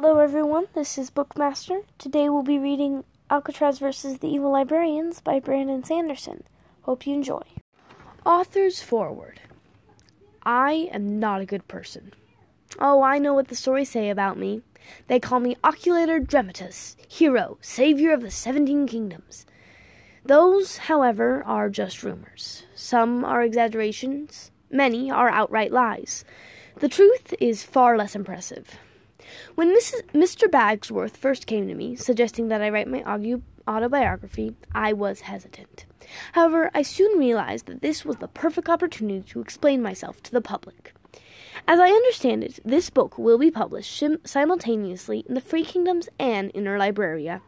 Hello, everyone. This is Bookmaster. Today we'll be reading Alcatraz versus the Evil Librarians by Brandon Sanderson. Hope you enjoy. Author's Forward I am not a good person. Oh, I know what the stories say about me. They call me Oculator Dramatus, hero, savior of the seventeen kingdoms. Those, however, are just rumors. Some are exaggerations, many are outright lies. The truth is far less impressive. When Mrs. Mr. Bagsworth first came to me, suggesting that I write my autobiography, I was hesitant. However, I soon realized that this was the perfect opportunity to explain myself to the public. As I understand it, this book will be published sim- simultaneously in the Free Kingdoms and Inner Libraria.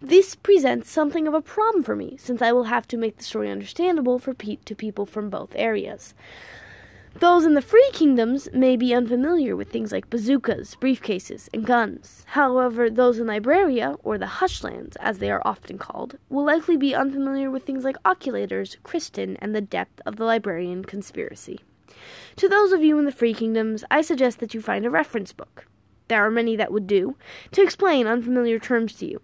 This presents something of a problem for me, since I will have to make the story understandable for pe- to people from both areas. Those in the Free Kingdoms may be unfamiliar with things like bazookas, briefcases, and guns. However, those in Libraria, or the Hushlands, as they are often called, will likely be unfamiliar with things like oculators, Crystin, and the depth of the librarian conspiracy. To those of you in the Free Kingdoms, I suggest that you find a reference book. There are many that would do, to explain unfamiliar terms to you.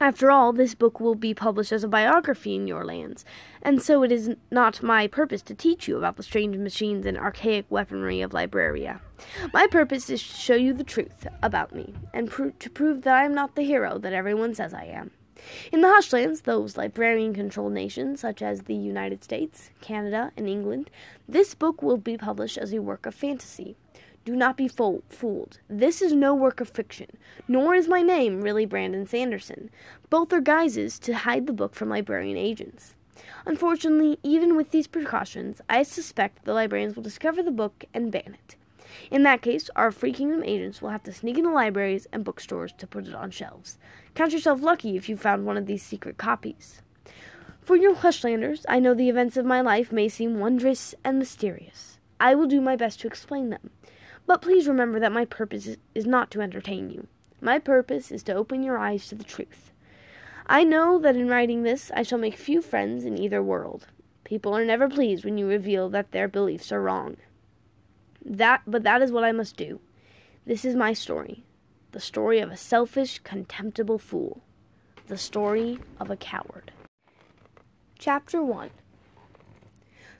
After all, this book will be published as a biography in your lands, and so it is not my purpose to teach you about the strange machines and archaic weaponry of Libraria. My purpose is to show you the truth about me, and to prove that I am not the hero that everyone says I am. In the Hushlands, those librarian controlled nations such as the United States, Canada, and England, this book will be published as a work of fantasy. Do not be fo- fooled. This is no work of fiction, nor is my name really Brandon Sanderson. Both are guises to hide the book from librarian agents. Unfortunately, even with these precautions, I suspect the librarians will discover the book and ban it. In that case, our Free Kingdom agents will have to sneak into libraries and bookstores to put it on shelves. Count yourself lucky if you found one of these secret copies. For you Hushlanders, I know the events of my life may seem wondrous and mysterious. I will do my best to explain them. But please remember that my purpose is not to entertain you. My purpose is to open your eyes to the truth. I know that in writing this I shall make few friends in either world. People are never pleased when you reveal that their beliefs are wrong. That but that is what I must do. This is my story. The story of a selfish, contemptible fool. The story of a coward. Chapter 1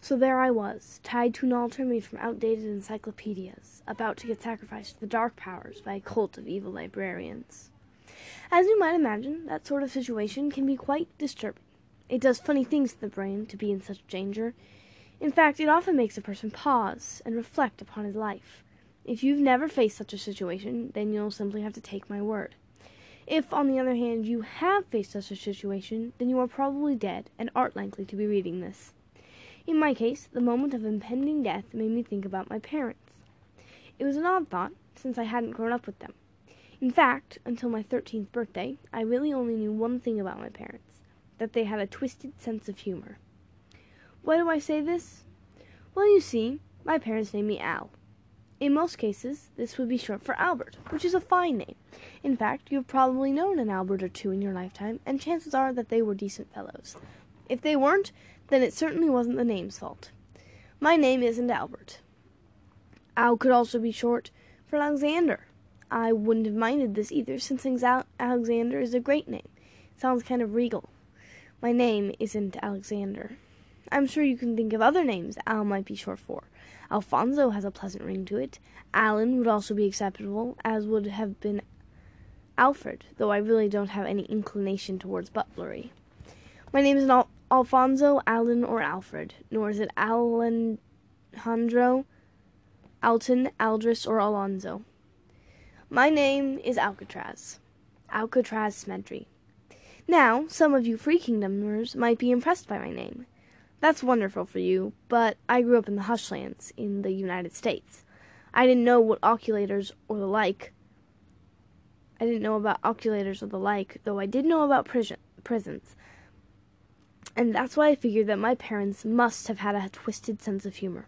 so there I was, tied to an altar made from outdated encyclopedias, about to get sacrificed to the dark powers by a cult of evil librarians. As you might imagine, that sort of situation can be quite disturbing. It does funny things to the brain to be in such danger. In fact, it often makes a person pause and reflect upon his life. If you've never faced such a situation, then you'll simply have to take my word. If, on the other hand, you have faced such a situation, then you are probably dead and aren't likely to be reading this. In my case, the moment of impending death made me think about my parents. It was an odd thought, since I hadn't grown up with them. In fact, until my thirteenth birthday, I really only knew one thing about my parents that they had a twisted sense of humor. Why do I say this? Well, you see, my parents named me Al. In most cases, this would be short for Albert, which is a fine name. In fact, you have probably known an Albert or two in your lifetime, and chances are that they were decent fellows. If they weren't, then it certainly wasn't the name's fault. My name isn't Albert. Al could also be short for Alexander. I wouldn't have minded this either, since Alexander is a great name. It sounds kind of regal. My name isn't Alexander. I'm sure you can think of other names Al might be short for. Alfonso has a pleasant ring to it. Alan would also be acceptable, as would have been Alfred, though I really don't have any inclination towards butlery. My name is not Alfonso, Alan, or Alfred, nor is it Alejandro, Alton, Aldris, or Alonzo. My name is Alcatraz. Alcatraz Smedry. Now, some of you Free Kingdomers might be impressed by my name. That's wonderful for you, but I grew up in the Hushlands in the United States. I didn't know what oculators or the like. I didn't know about oculators or the like, though I did know about prison, prisons and that's why I figured that my parents must have had a twisted sense of humor.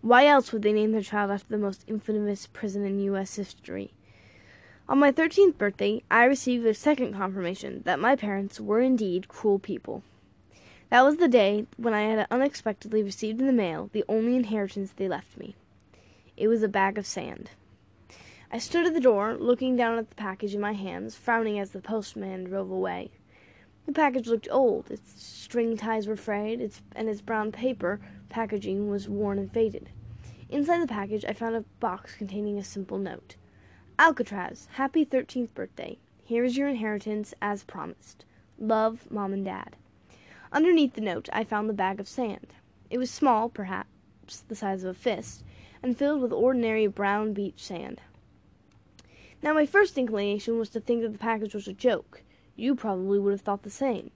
Why else would they name their child after the most infamous prison in U.S. history? On my 13th birthday, I received a second confirmation that my parents were indeed cruel people. That was the day when I had unexpectedly received in the mail the only inheritance they left me. It was a bag of sand. I stood at the door, looking down at the package in my hands, frowning as the postman drove away. The package looked old, its string ties were frayed, its, and its brown paper packaging was worn and faded. Inside the package, I found a box containing a simple note Alcatraz, happy 13th birthday. Here is your inheritance as promised. Love, Mom and Dad. Underneath the note, I found the bag of sand. It was small, perhaps the size of a fist, and filled with ordinary brown beach sand. Now, my first inclination was to think that the package was a joke. You probably would have thought the same.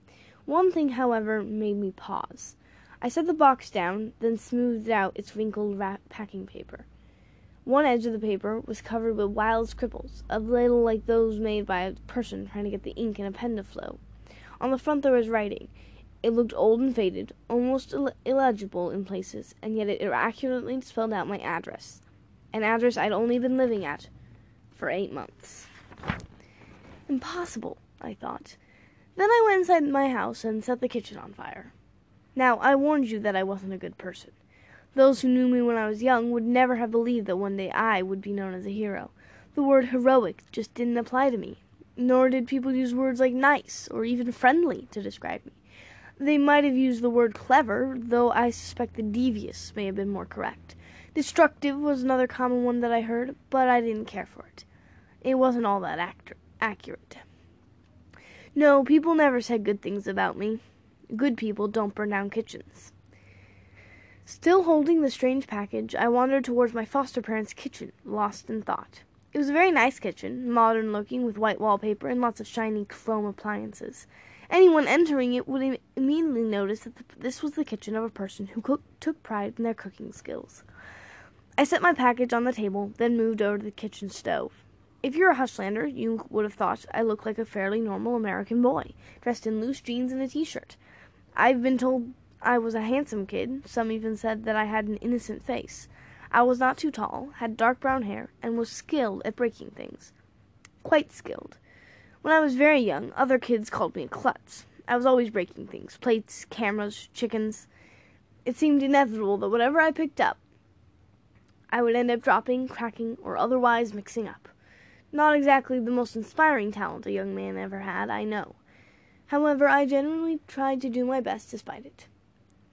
One thing, however, made me pause. I set the box down, then smoothed out its wrinkled packing paper. One edge of the paper was covered with wild scribbles, a little like those made by a person trying to get the ink in a pen to flow. On the front there was writing. It looked old and faded, almost Ill- illegible in places, and yet it accurately spelled out my address. An address I'd only been living at for eight months. Impossible, I thought. Then I went inside my house and set the kitchen on fire. Now, I warned you that I wasn't a good person. Those who knew me when I was young would never have believed that one day I would be known as a hero. The word heroic just didn't apply to me, nor did people use words like nice or even friendly to describe me. They might have used the word clever, though I suspect the devious may have been more correct. Destructive was another common one that I heard, but I didn't care for it it wasn't all that accurate. No, people never said good things about me. Good people don't burn down kitchens. Still holding the strange package, I wandered towards my foster parents' kitchen, lost in thought. It was a very nice kitchen, modern looking, with white wallpaper and lots of shiny chrome appliances. Anyone entering it would Im- immediately notice that the, this was the kitchen of a person who cook- took pride in their cooking skills. I set my package on the table, then moved over to the kitchen stove. If you're a Hushlander, you would have thought I looked like a fairly normal American boy, dressed in loose jeans and a t-shirt. I've been told I was a handsome kid. Some even said that I had an innocent face. I was not too tall, had dark brown hair, and was skilled at breaking things. Quite skilled. When I was very young, other kids called me a klutz. I was always breaking things plates, cameras, chickens. It seemed inevitable that whatever I picked up, I would end up dropping, cracking, or otherwise mixing up. Not exactly the most inspiring talent a young man ever had, I know. However, I generally tried to do my best despite it.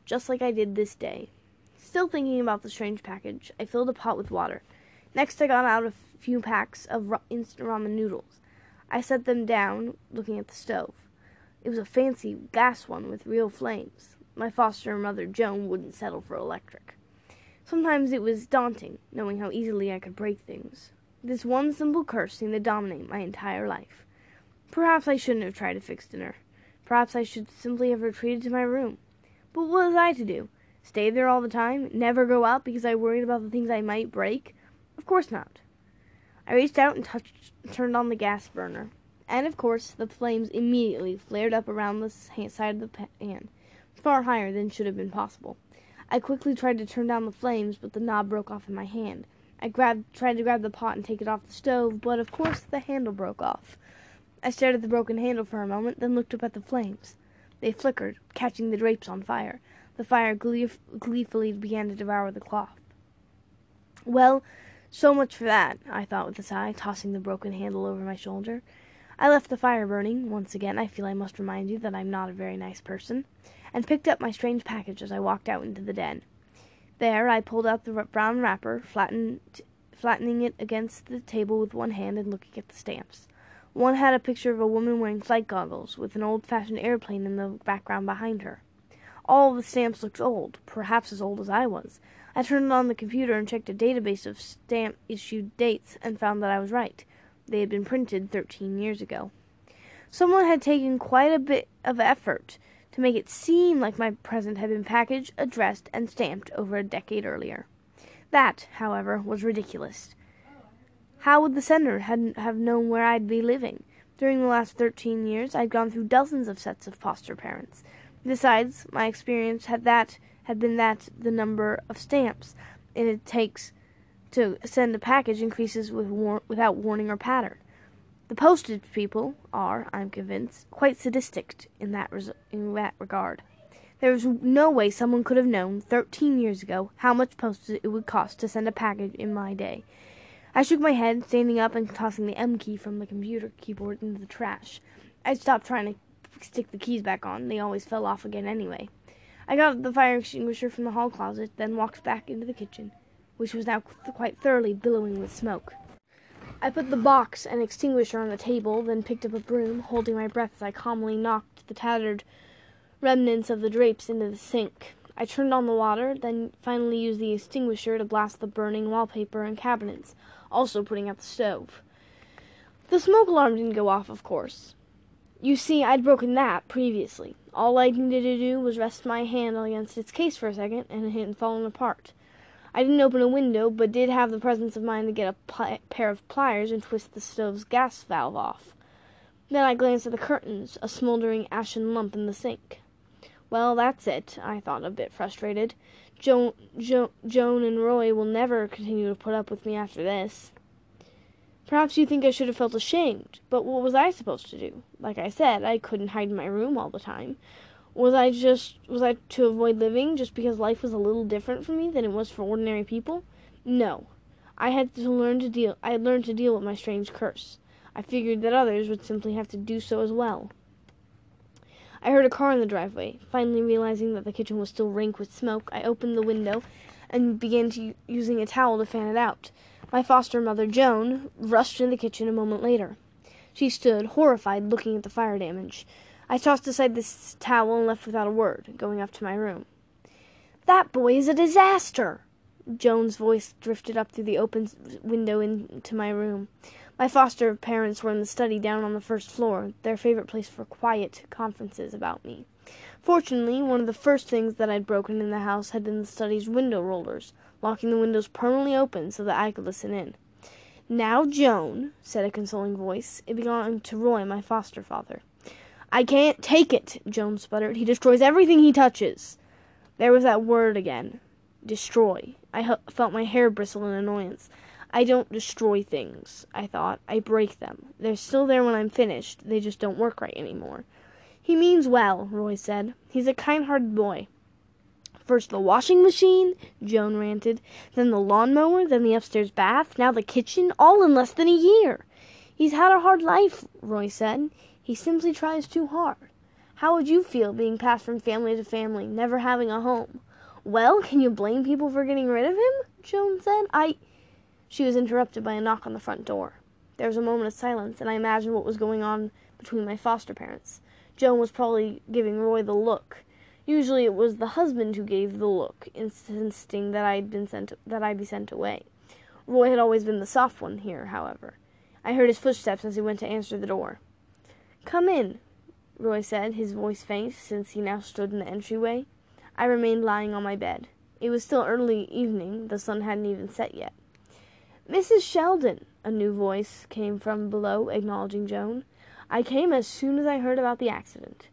Just like I did this day. Still thinking about the strange package, I filled a pot with water. Next, I got out a few packs of instant ramen noodles. I set them down, looking at the stove. It was a fancy gas one with real flames. My foster mother, Joan, wouldn't settle for electric. Sometimes it was daunting, knowing how easily I could break things. This one simple curse seemed to dominate my entire life. Perhaps I shouldn't have tried to fix dinner. Perhaps I should simply have retreated to my room. But what was I to do? Stay there all the time? Never go out because I worried about the things I might break? Of course not. I reached out and touched, turned on the gas burner. And of course, the flames immediately flared up around the side of the pan, far higher than should have been possible. I quickly tried to turn down the flames, but the knob broke off in my hand. I grabbed, tried to grab the pot and take it off the stove, but of course the handle broke off. I stared at the broken handle for a moment, then looked up at the flames. They flickered, catching the drapes on fire. The fire gleefully began to devour the cloth. Well, so much for that, I thought with a sigh, tossing the broken handle over my shoulder. I left the fire burning. Once again, I feel I must remind you that I'm not a very nice person, and picked up my strange package as I walked out into the den. There, I pulled out the brown wrapper, flattening it against the table with one hand and looking at the stamps. One had a picture of a woman wearing flight goggles, with an old-fashioned airplane in the background behind her. All the stamps looked old, perhaps as old as I was. I turned on the computer and checked a database of stamp issued dates and found that I was right. They had been printed thirteen years ago. Someone had taken quite a bit of effort to make it seem like my present had been packaged, addressed, and stamped over a decade earlier. That, however, was ridiculous. How would the sender have known where I'd be living? During the last thirteen years, I'd gone through dozens of sets of foster parents. Besides, my experience had that had been that the number of stamps it takes to send a package increases with war- without warning or pattern. The postage people are, I'm convinced, quite sadistic in that, res- in that regard. There is no way someone could have known, thirteen years ago, how much postage it would cost to send a package in my day. I shook my head, standing up and tossing the M key from the computer keyboard into the trash. I stopped trying to stick the keys back on. They always fell off again anyway. I got the fire extinguisher from the hall closet, then walked back into the kitchen, which was now quite thoroughly billowing with smoke. I put the box and extinguisher on the table, then picked up a broom, holding my breath as I calmly knocked the tattered remnants of the drapes into the sink. I turned on the water, then finally used the extinguisher to blast the burning wallpaper and cabinets, also putting out the stove. The smoke alarm didn't go off, of course. You see, I'd broken that previously. All I needed to do was rest my hand against its case for a second, and it hadn't fallen apart. I didn't open a window, but did have the presence of mind to get a pair of pliers and twist the stove's gas valve off. Then I glanced at the curtains, a smoldering ashen lump in the sink. Well, that's it, I thought, a bit frustrated. Jo- jo- Joan and Roy will never continue to put up with me after this. Perhaps you think I should have felt ashamed, but what was I supposed to do? Like I said, I couldn't hide in my room all the time. Was I just was I to avoid living just because life was a little different for me than it was for ordinary people? No. I had to learn to deal I had learned to deal with my strange curse. I figured that others would simply have to do so as well. I heard a car in the driveway. Finally realizing that the kitchen was still rank with smoke, I opened the window and began to, using a towel to fan it out. My foster mother, Joan, rushed into the kitchen a moment later. She stood, horrified, looking at the fire damage. I tossed aside this towel and left without a word, going up to my room. That boy is a disaster! Joan's voice drifted up through the open window into my room. My foster parents were in the study down on the first floor, their favorite place for quiet conferences about me. Fortunately, one of the first things that I'd broken in the house had been the study's window rollers, locking the windows permanently open so that I could listen in. Now, Joan, said a consoling voice. It belonged to Roy, my foster father. I can't take it, Joan sputtered. He destroys everything he touches. There was that word again. Destroy. I felt my hair bristle in annoyance. I don't destroy things, I thought. I break them. They're still there when I'm finished. They just don't work right anymore. He means well, Roy said. He's a kind-hearted boy. First the washing machine, Joan ranted, then the lawnmower, then the upstairs bath, now the kitchen, all in less than a year. He's had a hard life, Roy said. He simply tries too hard. How would you feel being passed from family to family, never having a home? Well, can you blame people for getting rid of him? Joan said. I she was interrupted by a knock on the front door. There was a moment of silence, and I imagined what was going on between my foster parents. Joan was probably giving Roy the look. Usually it was the husband who gave the look, insisting that I'd been sent that I be sent away. Roy had always been the soft one here, however. I heard his footsteps as he went to answer the door. Come in, Roy said, his voice faint, since he now stood in the entryway. I remained lying on my bed. It was still early evening, the sun hadn't even set yet. Mrs. Sheldon, a new voice came from below, acknowledging Joan. I came as soon as I heard about the accident.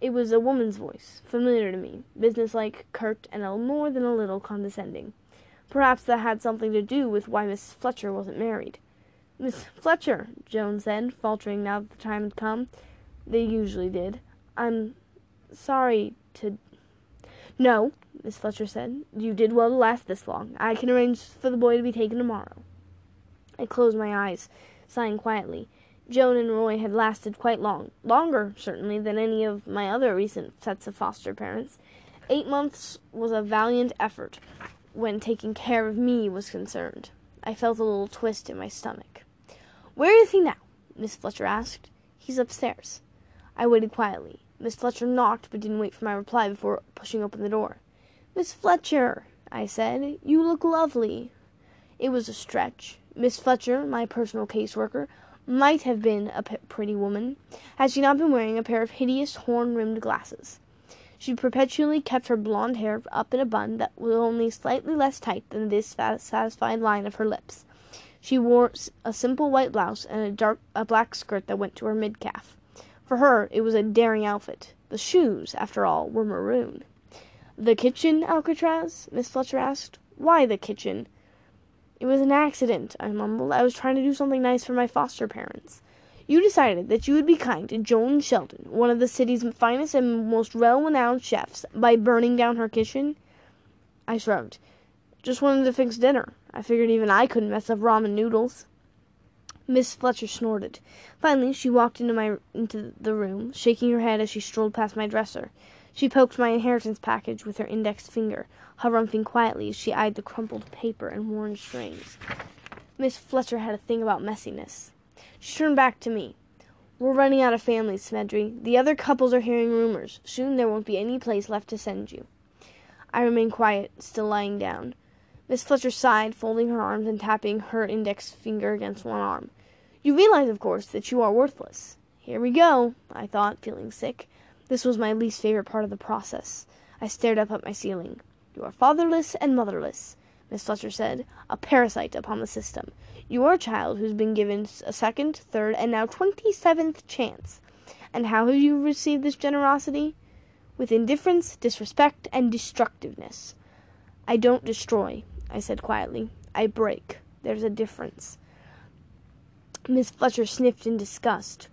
It was a woman's voice, familiar to me, businesslike, curt, and a more than a little condescending. Perhaps that had something to do with why Miss Fletcher wasn't married. Miss Fletcher, Joan said, faltering now that the time had come. They usually did. I'm sorry to. No, Miss Fletcher said. You did well to last this long. I can arrange for the boy to be taken tomorrow. I closed my eyes, sighing quietly. Joan and Roy had lasted quite long, longer, certainly, than any of my other recent sets of foster parents. Eight months was a valiant effort when taking care of me was concerned. I felt a little twist in my stomach. Where is he now? Miss Fletcher asked. He's upstairs. I waited quietly. Miss Fletcher knocked, but didn't wait for my reply before pushing open the door. Miss Fletcher, I said, you look lovely. It was a stretch. Miss Fletcher, my personal caseworker, might have been a pretty woman, had she not been wearing a pair of hideous horn-rimmed glasses. She perpetually kept her blonde hair up in a bun that was only slightly less tight than this satisfied line of her lips. She wore a simple white blouse and a dark, a black skirt that went to her mid-calf. For her, it was a daring outfit. The shoes, after all, were maroon. The kitchen, Alcatraz? Miss Fletcher asked. Why the kitchen? It was an accident, I mumbled. I was trying to do something nice for my foster parents. You decided that you would be kind to Joan Sheldon, one of the city's finest and most well renowned chefs, by burning down her kitchen? I shrugged. Just wanted to fix dinner. I figured even I couldn't mess up ramen noodles. Miss Fletcher snorted. Finally, she walked into my into the room, shaking her head as she strolled past my dresser. She poked my inheritance package with her index finger, harumphing quietly as she eyed the crumpled paper and worn strings. Miss Fletcher had a thing about messiness. She turned back to me. We're running out of families, Smedry. The other couples are hearing rumors. Soon there won't be any place left to send you. I remained quiet, still lying down. Miss Fletcher sighed, folding her arms and tapping her index finger against one arm. You realize, of course, that you are worthless. Here we go, I thought, feeling sick. This was my least favorite part of the process. I stared up at my ceiling. You are fatherless and motherless, Miss Fletcher said, a parasite upon the system. You are a child who's been given a second, third, and now twenty-seventh chance. And how have you received this generosity? With indifference, disrespect, and destructiveness. I don't destroy, I said quietly. I break. There's a difference. Miss Fletcher sniffed in disgust.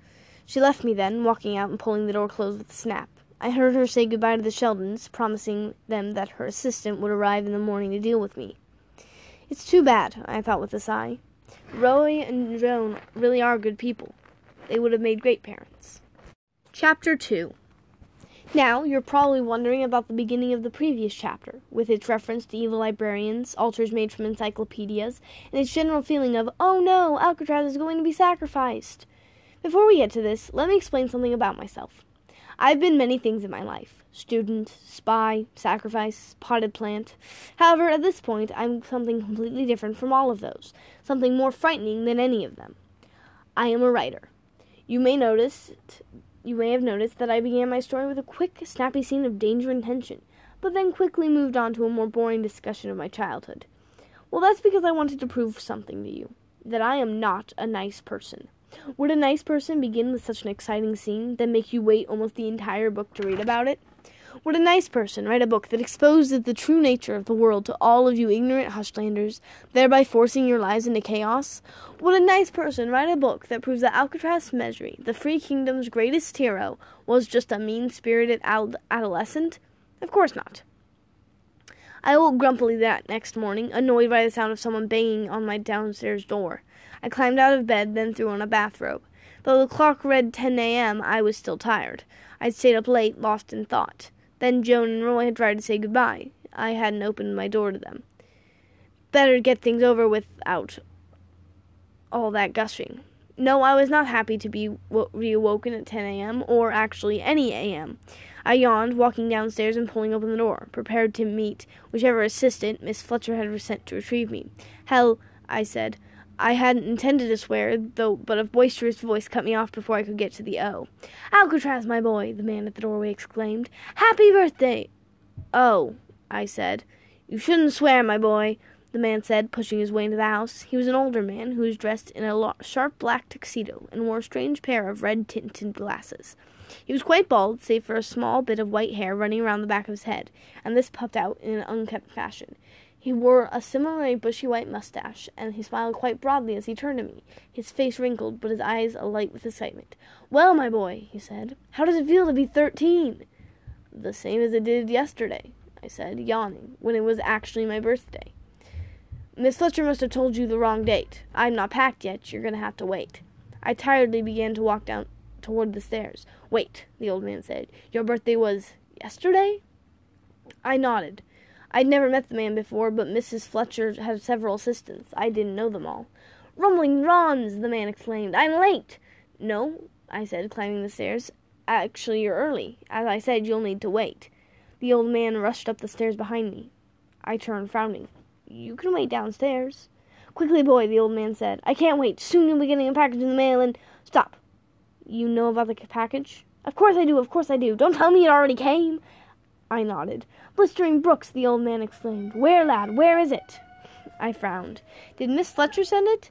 She left me then, walking out and pulling the door closed with a snap. I heard her say goodbye to the Sheldons, promising them that her assistant would arrive in the morning to deal with me. It's too bad, I thought with a sigh. Roy and Joan really are good people. They would have made great parents. Chapter 2 Now, you're probably wondering about the beginning of the previous chapter, with its reference to evil librarians, altars made from encyclopedias, and its general feeling of, oh no, Alcatraz is going to be sacrificed. Before we get to this, let me explain something about myself. I've been many things in my life student, spy, sacrifice, potted plant. However, at this point, I'm something completely different from all of those, something more frightening than any of them. I am a writer. You may notice you may have noticed that I began my story with a quick, snappy scene of danger and tension, but then quickly moved on to a more boring discussion of my childhood. Well, that's because I wanted to prove something to you that I am not a nice person. Would a nice person begin with such an exciting scene, then make you wait almost the entire book to read about it? Would a nice person write a book that exposes the true nature of the world to all of you ignorant hushlanders, thereby forcing your lives into chaos? Would a nice person write a book that proves that Alcatraz Smedry, the Free Kingdom's greatest hero, was just a mean spirited ad- adolescent? Of course not. I woke grumpily that next morning, annoyed by the sound of someone banging on my downstairs door. I climbed out of bed, then threw on a bathrobe. Though the clock read 10 a.m., I was still tired. I'd stayed up late, lost in thought. Then Joan and Roy had tried to say goodbye. I hadn't opened my door to them. Better get things over without all that gushing. No, I was not happy to be reawoken at 10 a.m., or actually any a.m. I yawned, walking downstairs and pulling open the door, prepared to meet whichever assistant Miss Fletcher had sent to retrieve me. Hell, I said, I hadn't intended to swear, though, but a boisterous voice cut me off before I could get to the O. Alcatraz, my boy, the man at the doorway exclaimed. Happy birthday! Oh, I said. You shouldn't swear, my boy, the man said, pushing his way into the house. He was an older man who was dressed in a sharp black tuxedo and wore a strange pair of red tinted glasses. He was quite bald, save for a small bit of white hair running around the back of his head, and this puffed out in an unkempt fashion. He wore a similarly bushy white mustache, and he smiled quite broadly as he turned to me, his face wrinkled, but his eyes alight with excitement. Well, my boy, he said, how does it feel to be thirteen? The same as it did yesterday, I said, yawning, when it was actually my birthday. Miss Fletcher must have told you the wrong date. I'm not packed yet. You're going to have to wait. I tiredly began to walk down toward the stairs. Wait, the old man said. Your birthday was yesterday? I nodded. I'd never met the man before, but Mrs. Fletcher had several assistants. I didn't know them all. Rumbling Rons! the man exclaimed. I'm late! No, I said, climbing the stairs. Actually, you're early. As I said, you'll need to wait. The old man rushed up the stairs behind me. I turned, frowning. You can wait downstairs. Quickly, boy, the old man said. I can't wait. Soon you'll be getting a package in the mail and. Stop. You know about the package? Of course I do, of course I do. Don't tell me it already came. I nodded. Blistering Brooks, the old man exclaimed. Where, lad? Where is it? I frowned. Did Miss Fletcher send it?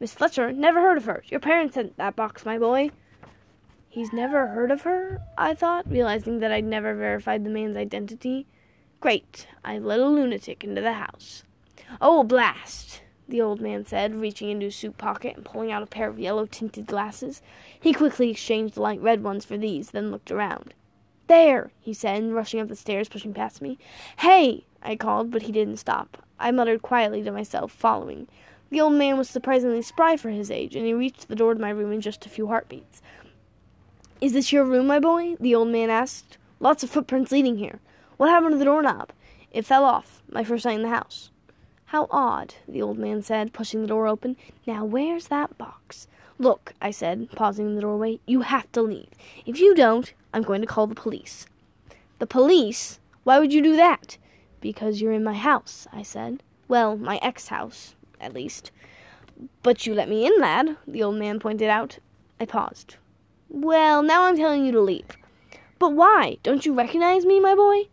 Miss Fletcher? Never heard of her. Your parents sent that box, my boy. He's never heard of her? I thought, realizing that I'd never verified the man's identity. Great. I let a lunatic into the house. Oh, blast! the old man said, reaching into his suit pocket and pulling out a pair of yellow tinted glasses. He quickly exchanged the light red ones for these, then looked around. There, he said, rushing up the stairs, pushing past me. Hey, I called, but he didn't stop. I muttered quietly to myself, following. The old man was surprisingly spry for his age, and he reached the door to my room in just a few heartbeats. Is this your room, my boy? the old man asked. Lots of footprints leading here. What happened to the doorknob? It fell off, my first night in the house. How odd, the old man said, pushing the door open. Now where's that box? Look, I said, pausing in the doorway, you have to leave. If you don't, I'm going to call the police. The police? Why would you do that? Because you're in my house, I said. Well, my ex house, at least. But you let me in, lad, the old man pointed out. I paused. Well, now I'm telling you to leave. But why? Don't you recognize me, my boy?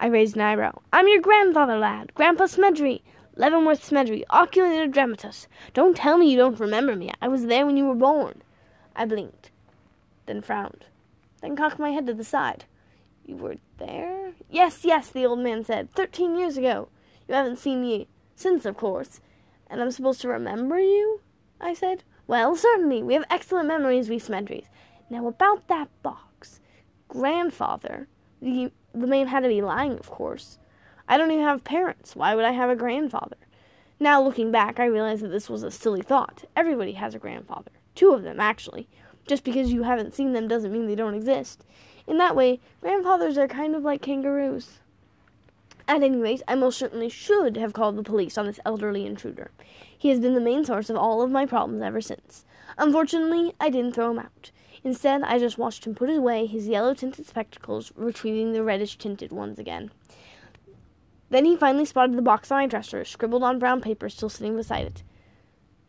I raised an eyebrow. I'm your grandfather, lad, Grandpa Smedry, Leavenworth Smedry, oculator dramatis. Don't tell me you don't remember me. I was there when you were born. I blinked, then frowned, then cocked my head to the side. You were there? Yes, yes, the old man said. Thirteen years ago. You haven't seen me since, of course. And I'm supposed to remember you? I said. Well, certainly. We have excellent memories, we Smedrys. Now, about that box. Grandfather. The, the man had to be lying, of course. I don't even have parents. Why would I have a grandfather? Now, looking back, I realize that this was a silly thought. Everybody has a grandfather. Two of them, actually. Just because you haven't seen them doesn't mean they don't exist. In that way, grandfathers are kind of like kangaroos. At any rate, I most certainly should have called the police on this elderly intruder. He has been the main source of all of my problems ever since. Unfortunately, I didn't throw him out. Instead, I just watched him put away his yellow tinted spectacles, retrieving the reddish tinted ones again. Then he finally spotted the box on my dresser, scribbled on brown paper still sitting beside it.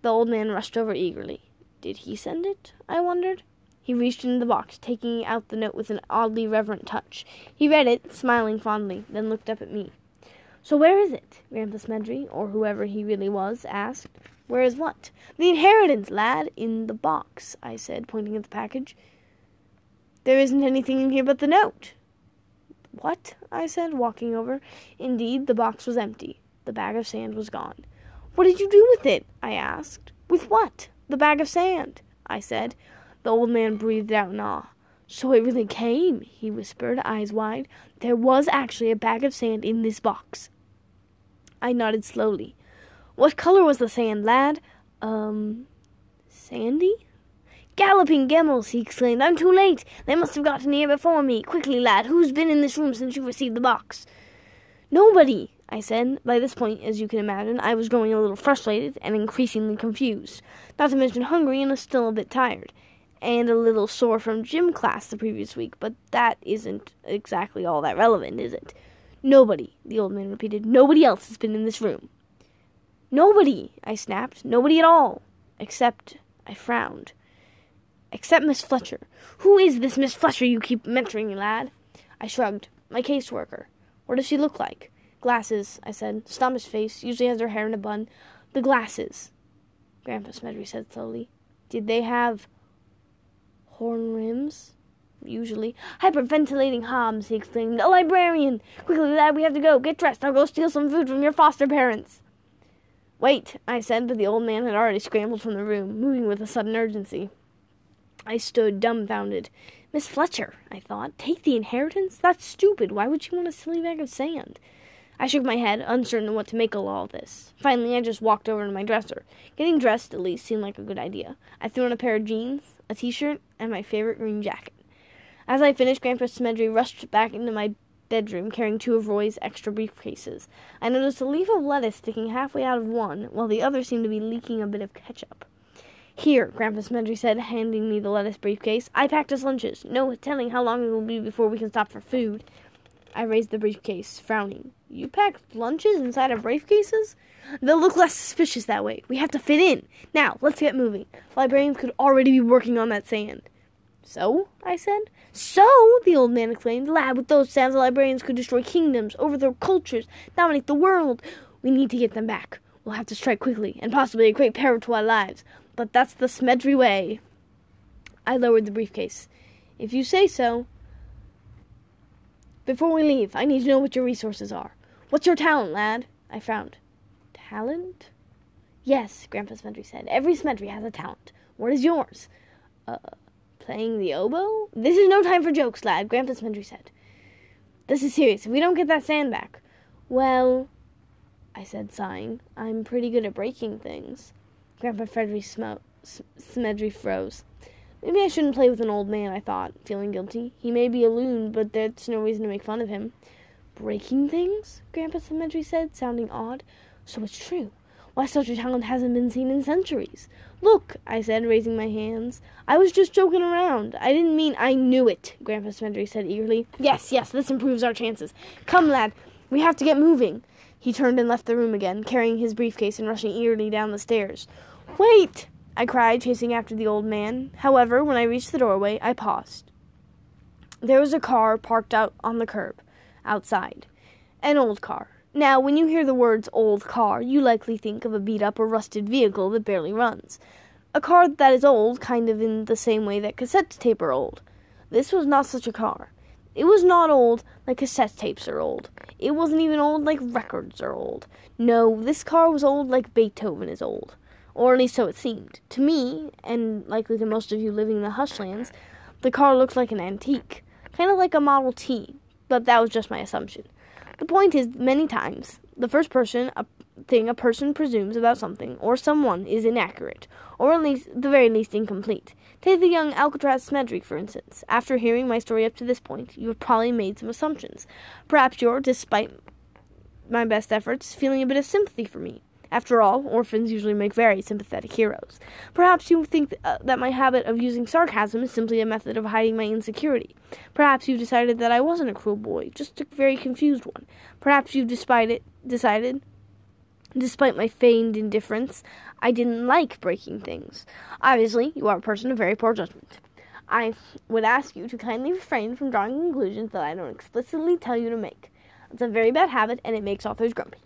The old man rushed over eagerly. Did he send it? I wondered. He reached into the box, taking out the note with an oddly reverent touch. He read it, smiling fondly, then looked up at me. So where is it? Grandpa Smedry, or whoever he really was, asked. Where is what? The inheritance, lad, in the box, I said, pointing at the package. There isn't anything in here but the note. What? I said, walking over. Indeed, the box was empty. The bag of sand was gone. What did you do with it? I asked. With what? The bag of sand, I said. The old man breathed out in awe. So it really came, he whispered, eyes wide. There was actually a bag of sand in this box. I nodded slowly. What color was the sand, lad? Um, sandy? Galloping Gemmels, he exclaimed. I'm too late. They must have gotten here before me. Quickly, lad, who's been in this room since you received the box? Nobody, I said. By this point, as you can imagine, I was growing a little frustrated and increasingly confused, not to mention hungry and still a bit tired, and a little sore from gym class the previous week, but that isn't exactly all that relevant, is it? Nobody, the old man repeated. Nobody else has been in this room. Nobody, I snapped. Nobody at all. Except, I frowned. Except Miss Fletcher. Who is this Miss Fletcher you keep mentioning, lad? I shrugged. My caseworker. What does she look like? Glasses, I said. Stomp's face. Usually has her hair in a bun. The glasses. Grandpa Smedry said slowly. Did they have horn rims? Usually. Hyperventilating Hobbs, he exclaimed. A librarian! Quickly, lad, we have to go. Get dressed. I'll go steal some food from your foster parents. Wait, I said, but the old man had already scrambled from the room, moving with a sudden urgency. I stood dumbfounded. Miss Fletcher, I thought, take the inheritance? That's stupid. Why would she want a silly bag of sand? I shook my head, uncertain what to make of all this. Finally, I just walked over to my dresser. Getting dressed, at least, seemed like a good idea. I threw on a pair of jeans, a t-shirt, and my favorite green jacket. As I finished, Grandpa Smedry rushed back into my bedroom carrying two of Roy's extra briefcases. I noticed a leaf of lettuce sticking halfway out of one, while the other seemed to be leaking a bit of ketchup. Here, Grandpa Smedry said, handing me the lettuce briefcase. I packed us lunches. No telling how long it will be before we can stop for food. I raised the briefcase, frowning. You packed lunches inside of briefcases? They'll look less suspicious that way. We have to fit in. Now, let's get moving. Librarians could already be working on that sand. So? I said. So? The old man exclaimed. Lad, with those sands, the librarians could destroy kingdoms, overthrow cultures, dominate the world. We need to get them back. We'll have to strike quickly, and possibly at great peril to our lives. But that's the Smedry way. I lowered the briefcase. If you say so. Before we leave, I need to know what your resources are. What's your talent, lad? I frowned. Talent? Yes, Grandpa Smedry said. Every Smedry has a talent. What is yours? Uh, Playing the oboe? This is no time for jokes, lad, Grandpa Smedry said. This is serious. If we don't get that sand back. Well, I said, sighing, I'm pretty good at breaking things. Grandpa Frederick Smo- Smedry froze. Maybe I shouldn't play with an old man, I thought, feeling guilty. He may be a loon, but that's no reason to make fun of him. Breaking things? Grandpa Smedry said, sounding odd. So it's true. Why, such a talent hasn't been seen in centuries. Look, I said, raising my hands. I was just joking around. I didn't mean I knew it, Grandpa Smedry said eagerly. Yes, yes, this improves our chances. Come, lad, we have to get moving. He turned and left the room again, carrying his briefcase and rushing eagerly down the stairs. Wait! I cried, chasing after the old man. However, when I reached the doorway, I paused. There was a car parked out on the curb, outside. An old car. Now, when you hear the words old car, you likely think of a beat up or rusted vehicle that barely runs. A car that is old, kind of in the same way that cassette tape are old. This was not such a car. It was not old like cassette tapes are old. It wasn't even old like records are old. No, this car was old like Beethoven is old. Or at least so it seemed. To me, and likely to most of you living in the Hushlands, the car looked like an antique. Kind of like a Model T. But that was just my assumption. The point is, many times, the first person a thing a person presumes about something or someone is inaccurate, or at least the very least incomplete. Take the young Alcatraz Smedry, for instance. After hearing my story up to this point, you have probably made some assumptions. Perhaps you're, despite my best efforts, feeling a bit of sympathy for me. After all, orphans usually make very sympathetic heroes. Perhaps you think th- uh, that my habit of using sarcasm is simply a method of hiding my insecurity. Perhaps you've decided that I wasn't a cruel boy, just a very confused one. Perhaps you've despite it, decided, despite my feigned indifference, I didn't like breaking things. Obviously, you are a person of very poor judgment. I would ask you to kindly refrain from drawing conclusions that I don't explicitly tell you to make. It's a very bad habit, and it makes authors grumpy.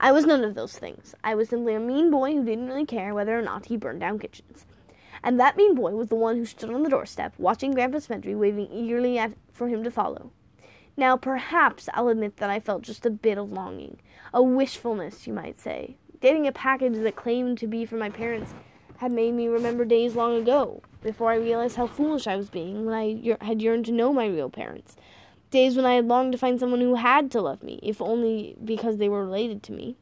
I was none of those things. I was simply a mean boy who didn't really care whether or not he burned down kitchens. And that mean boy was the one who stood on the doorstep, watching Grandpa Smedry, waving eagerly at, for him to follow. Now, perhaps I'll admit that I felt just a bit of longing, a wishfulness, you might say. Getting a package that claimed to be from my parents had made me remember days long ago, before I realized how foolish I was being when I had yearned to know my real parents days when I had longed to find someone who had to love me, if only because they were related to me.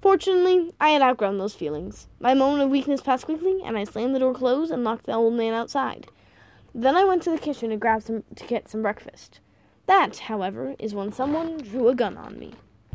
Fortunately, I had outgrown those feelings. My moment of weakness passed quickly, and I slammed the door closed and locked the old man outside. Then I went to the kitchen to grab some to get some breakfast. That, however, is when someone drew a gun on me.